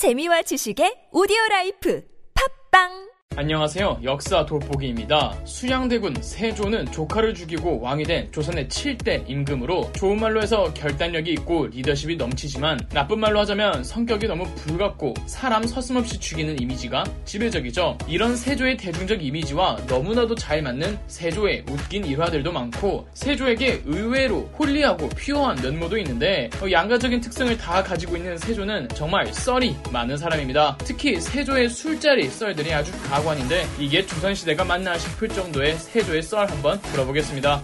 재미와 지식의 오디오 라이프. 팟빵 안녕하세요. 역사 돋보기입니다. 수양대군 세조는 조카를 죽이고 왕이 된 조선의 7대 임금으로 좋은 말로 해서 결단력이 있고 리더십이 넘치지만 나쁜 말로 하자면 성격이 너무 불같고 사람 서슴없이 죽이는 이미지가 지배적이죠. 이런 세조의 대중적 이미지와 너무나도 잘 맞는 세조의 웃긴 일화들도 많고 세조에게 의외로 holy하고 pure한 면모도 있는데 어, 양가적인 특성을 다 가지고 있는 세조는 정말 썰이 많은 사람입니다. 특히 세조의 술자리 썰들이 아주 가가 관인데 이게 조선시대가 맞나 싶을 정도의 세조의 썰 한번 들어보겠습니다.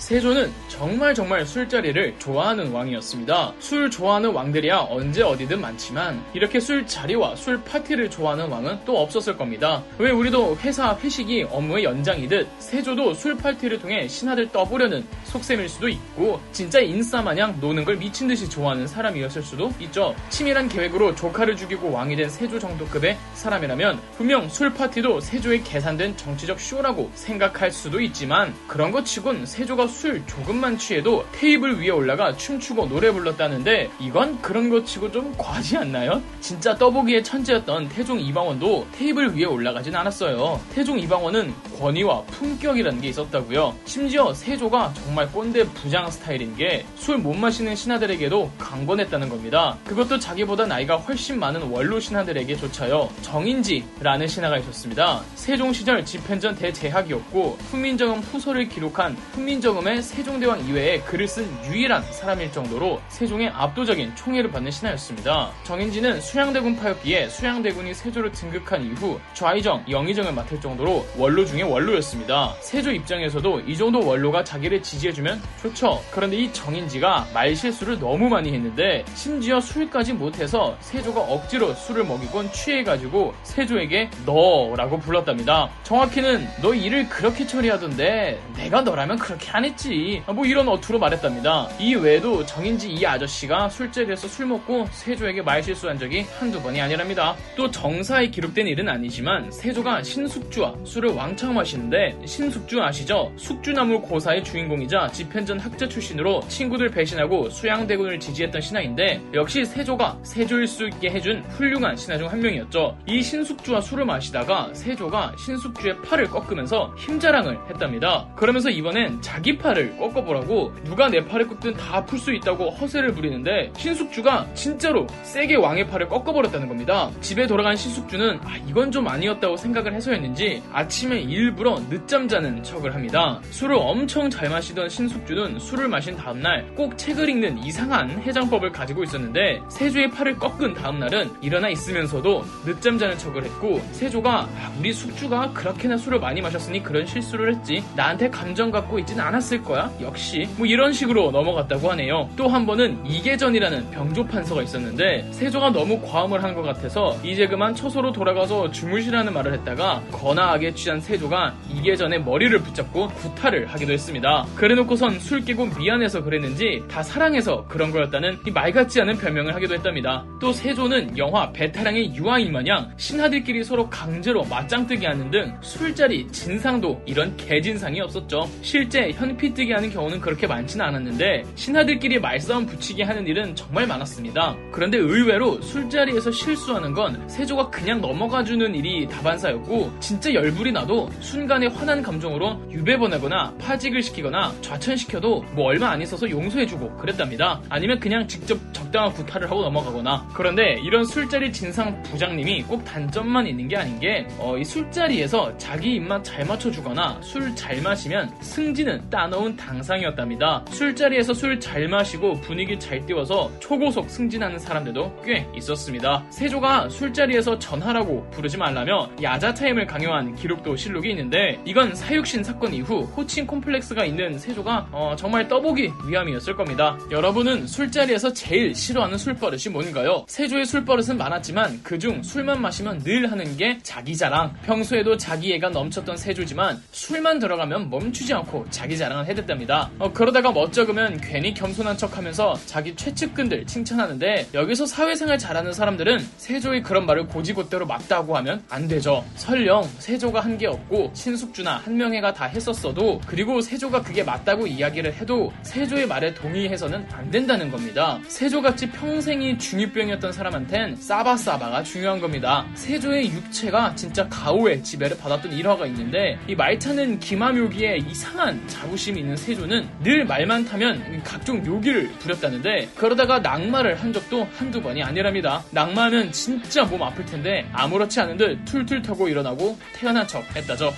세조는 정말 정말 술자리를 좋아하는 왕이었습니다. 술 좋아하는 왕들이야 언제 어디든 많지만 이렇게 술자리와 술 파티를 좋아하는 왕은 또 없었을 겁니다. 왜 우리도 회사 회식이 업무의 연장이듯 세조도 술 파티를 통해 신하들 떠보려는 속셈일 수도 있고 진짜 인싸 마냥 노는 걸 미친 듯이 좋아하는 사람이었을 수도 있죠. 치밀한 계획으로 조카를 죽이고 왕이 된 세조 정도급의 사람이라면 분명 술 파티도 세조의 계산된 정치적 쇼라고 생각할 수도 있지만 그런 것 치곤 세조가 술 조금만 취해도 테이블 위에 올라가 춤추고 노래 불렀다는데 이건 그런 것 치고 좀 과하지 않나요? 진짜 떠보기에 천재였던 태종 이방원도 테이블 위에 올라가진 않았어요. 태종 이방원은 권위와 품격이라는 게 있었다고요. 심지어 세조가 정말 꼰대 부장 스타일인 게 술 못 마시는 신하들에게도 강권했다는 겁니다. 그것도 자기보다 나이가 훨씬 많은 원로 신하들에게조차요. 정인지라는 신하가 있었습니다. 세종 시절 집현전 대제학이었고 훈민정음 후서를 기록한 훈민정음 의 다음에 세종대왕 이외에 글을 쓴 유일한 사람일 정도로 세종의 압도적인 총애를 받는 신하였습니다. 정인지는 수양대군 파였기에 수양대군이 세조를 등극한 이후 좌의정, 영의정을 맡을 정도로 원로 중에 원로였습니다. 세조 입장에서도 이 정도 원로가 자기를 지지해주면 좋죠. 그런데 이 정인지가 말실수를 너무 많이 했는데 심지어 술까지 못해서 세조가 억지로 술을 먹이곤 취해가지고 세조에게 너라고 불렀답니다. 정확히는 너 일을 그렇게 처리하던데 내가 너라면 그렇게 안 했지. 뭐 이런 어투로 말했답니다. 이 외에도 정인지 이 아저씨가 술자리에서 술 먹고 세조에게 말실수한 적이 한두 번이 아니랍니다. 또 정사에 기록된 일은 아니지만 세조가 신숙주와 술을 왕창 마시는데 신숙주 아시죠? 숙주나무 고사의 주인공이자 집현전 학자 출신으로 친구들 배신하고 수양대군을 지지했던 신하인데 역시 세조가 세조일 수 있게 해준 훌륭한 신하 중 한 명이었죠. 이 신숙주와 술을 마시다가 세조가 신숙주의 팔을 꺾으면서 힘자랑을 했답니다. 그러면서 이번엔 자기 팔 팔을 꺾어보라고 누가 내 팔을 꺾든 다 풀 수 있다고 허세를 부리는데 신숙주가 진짜로 세게 왕의 팔을 꺾어버렸다는 겁니다. 집에 돌아간 신숙주는 아, 이건 좀 아니었다고 생각을 해서였는지 아침에 일부러 늦잠 자는 척을 합니다. 술을 엄청 잘 마시던 신숙주는 술을 마신 다음날 꼭 책을 읽는 이상한 해장법을 가지고 있었는데 세조의 팔을 꺾은 다음날은 일어나 있으면서도 늦잠 자는 척을 했고 세조가 아, 우리 숙주가 그렇게나 술을 많이 마셨으니 그런 실수를 했지 나한테 감정 갖고 있진 않았을 있을 거야? 역시 뭐 이런 식으로 넘어갔다고 하네요. 또 한 번은 이계전이라는 병조판서가 있었는데 세조가 너무 과음을 한 것 같아서 이제 그만 처소로 돌아가서 주무시라는 말을 했다가 거나하게 취한 세조가 이계전의 머리를 붙잡고 구타를 하기도 했습니다. 그래놓고선 술 깨고 미안해서 그랬는지 다 사랑해서 그런 거였다는 이 말 같지 않은 별명을 하기도 했답니다. 또 세조는 영화 베타랑의 유아인 마냥 신하들끼리 서로 강제로 맞짱뜨기 하는 등 술자리 진상도 이런 개진상이 없었죠. 실제 현피 뜨게 하는 경우는 그렇게 많지는 않았는데 신하들끼리 말싸움 붙이게 하는 일은 정말 많았습니다. 그런데 의외로 술자리에서 실수하는 건 세조가 그냥 넘어가주는 일이 다반사였고 진짜 열불이 나도 순간의 화난 감정으로 유배 보내거나 파직을 시키거나 좌천시켜도 뭐 얼마 안 있어서 용서해주고 그랬답니다. 아니면 그냥 직접 적당한 구타를 하고 넘어가거나 그런데 이런 술자리 진상 부장님이 꼭 단점만 있는 게 아닌 게이 어, 술자리에서 자기 입맛 잘 맞춰주거나 술 잘 마시면 승진은 나온 당상이었답니다. 술자리에서 술 잘 마시고 분위기 잘 띄워서 초고속 승진하는 사람들도 꽤 있었습니다. 세조가 술자리에서 전하라고 부르지 말라며 야자타임을 강요한 기록도 실록이 있는데 이건 사육신 사건 이후 호칭 콤플렉스가 있는 세조가 어, 정말 떠보기 위함이었을 겁니다. 여러분은 술자리에서 제일 싫어하는 술버릇이 뭔가요? 세조의 술버릇은 많았지만 그중 술만 마시면 늘 하는 게 자기 자랑. 평소에도 자기 애가 넘쳤던 세조지만 술만 들어가면 멈추지 않고 자기 자랑 등장을 해댔답니다. 어, 그러다가 멋쩍으면 괜히 겸손한 척하면서 자기 최측근들 칭찬하는데 여기서 사회생활 잘하는 사람들은 세조의 그런 말을 고지곳대로 맞다고 하면 안 되죠. 설령 세조가 한 게 없고 신숙주나 한명회가 다 했었어도 그리고 세조가 그게 맞다고 이야기를 해도 세조의 말에 동의해서는 안 된다는 겁니다. 세조같이 평생이 중이병이었던 사람한텐 싸바싸바가 중요한 겁니다. 세조의 육체가 진짜 가오의 지배를 받았던 일화가 있는데 이 말타는 기마묘기에 이상한 자부심 이 있는 세조는 늘 말만 타면 각종 묘기를 부렸다는데 그러다가 낙마를 한 적도 한두 번이 아니랍니다. 낙마하면 진짜 몸 아플 텐데 아무렇지 않은 듯 툴툴 털고 일어나고 태어난 척 했다죠.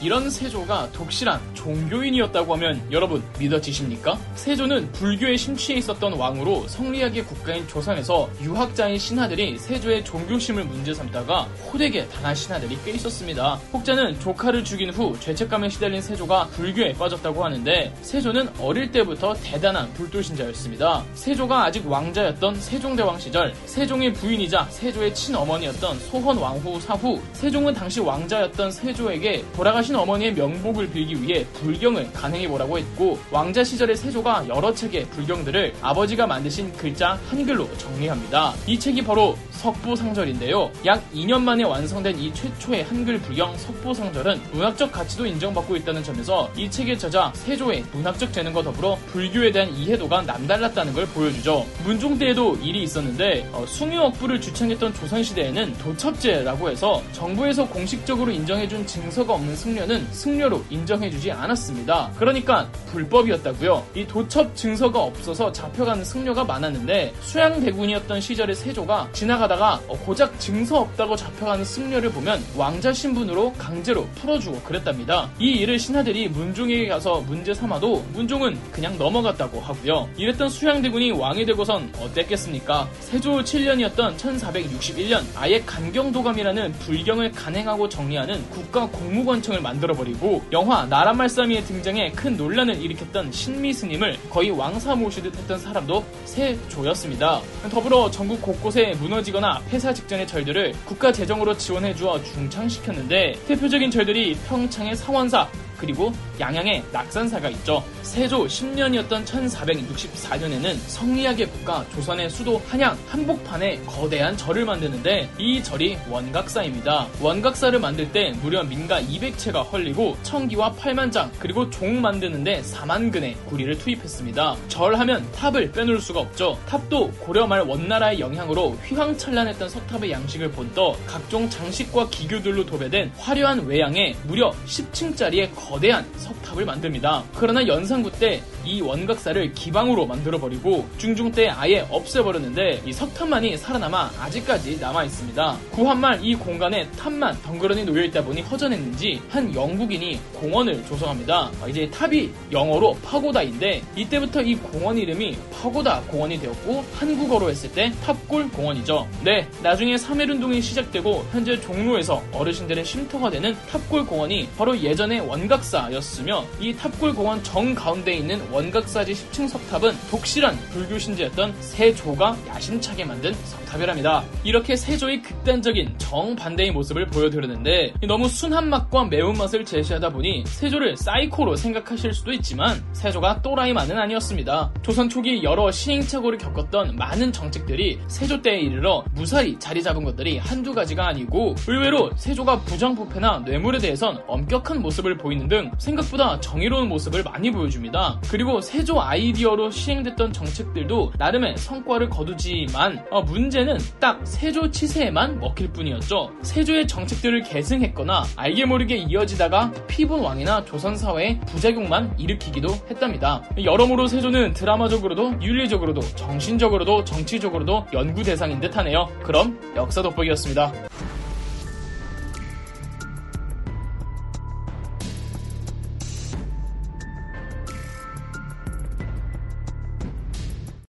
이런 세조가 독실한 종교인이었다고 하면 여러분 믿어지십니까? 세조는 불교에 심취해 있었던 왕으로 성리학의 국가인 조선에서 유학자인 신하들이 세조의 종교심을 문제 삼다가 호되게 당한 신하들이 꽤 있었습니다. 혹자는 조카를 죽인 후 죄책감에 시달린 세조가 불교에 빠졌다고 하는데 세조는 어릴 때부터 대단한 불도신자였습니다. 세조가 아직 왕자였던 세종대왕 시절 세종의 부인이자 세조의 친어머니였던 소헌왕후 사후 세종은 당시 왕자였던 세조에게 돌아가신 돌아가신 어머니의 명복을 빌기 위해 불경을 간행해보라고 했고 왕자 시절의 세조가 여러 책의 불경들을 아버지가 만드신 글자 한글로 정리합니다. 이 책이 바로 석보상절인데요. 약 2년 만에 완성된 이 최초의 한글 불경 석보상절은 문학적 가치도 인정받고 있다는 점에서 이 책의 저자 세조의 문학적 재능과 더불어 불교에 대한 이해도가 남달랐다는 걸 보여주죠. 문종 때에도 일이 있었는데 어, 숭유억부를 주창했던 조선시대에는 도첩제라고 해서 정부에서 공식적으로 인정해준 증서가 없는 승려 승려는 승려로 인정해주지 않았습니다. 그러니까 불법이었다고요. 이 도첩 증서가 없어서 잡혀가는 승려가 많았는데 수양 대군이었던 시절의 세조가 지나가다가 어, 고작 증서 없다고 잡혀가는 승려를 보면 왕자 신분으로 강제로 풀어주고 그랬답니다. 이 일을 신하들이 문종에게 가서 문제 삼아도 문종은 그냥 넘어갔다고 하고요. 이랬던 수양대군이 왕이 되고선 어땠겠습니까? 세조 7년이었던 1461년 아예 간경도감이라는 불경을 간행하고 정리하는 국가 공무관청을 만들어버리고 영화 나라말싸미의 등장에 큰 논란을 일으켰던 신미 스님을 거의 왕사 모시듯 했던 사람도 세조였습니다. 더불어 전국 곳곳에 무너지거나 폐사 직전의 절들을 국가 재정으로 지원해주어 중창시켰는데 대표적인 절들이 평창의 상원사, 그리고 양양에 낙산사가 있죠. 세조 10년이었던 1464년에는 성리학의 국가 조선의 수도 한양 한복판에 거대한 절을 만드는데 이 절이 원각사입니다. 원각사를 만들 때 무려 민가 200채가 헐리고 청기와 8만 장 그리고 종 만드는데 4만 근의 구리를 투입했습니다. 절하면 탑을 빼놓을 수가 없죠. 탑도 고려 말 원나라의 영향으로 휘황찬란했던 석탑의 양식을 본떠 각종 장식과 기교들로 도배된 화려한 외양에 무려 10층짜리의 거대한 석탑을 만듭니다. 그러나 연산구 때이 원각사를 기방으로 만들어버리고 중중 때 아예 없애버렸는데 이 석탑만이 살아남아 아직까지 남아있습니다. 구한말 이 공간에 탑만 덩그러니 놓여있다 보니 허전했는지 한 영국인이 공원을 조성합니다. 아, 이제 탑이 영어로 파고다인데 이때부터 이 공원 이름이 파고다 공원이 되었고 한국어로 했을 때 탑골 공원이죠. 네, 나중에 3.1운동이 시작되고 현재 종로에서 어르신들의 쉼터가 되는 탑골 공원이 바로 예전의 원각사였으며 이 탑골 공원 정 가운데 있는 원각사지 10층 석탑은 독실한 불교 신자였던 세조가 야심차게 만든 석탑이랍니다. 이렇게 세조의 극단적인 정반대의 모습을 보여드렸는데 너무 순한 맛과 매운맛을 제시하다 보니 세조를 사이코로 생각하실 수도 있지만 세조가 또라이만은 아니었습니다. 조선 초기 여러 시행착오를 겪었던 많은 정책들이 세조 때에 이르러 무사히 자리 잡은 것들이 한두 가지가 아니고 의외로 세조가 부정부패나 뇌물에 대해선 엄격한 모습을 보이는 등 생각보다 정의로운 모습을 많이 보여줍니다. 그리고 세조 아이디어로 시행됐던 정책들도 나름의 성과를 거두지만 어, 문제는 딱 세조 치세에만 먹힐 뿐이었죠. 세조의 정책들을 계승했거나 알게 모르게 이어지다가 피본 왕이나 조선 사회에 부작용만 일으키기도 했답니다. 여러모로 세조는 드라마적으로도 윤리적으로도 정신적으로도 정치적으로도 연구 대상인 듯하네요. 그럼 역사 돋보기였습니다.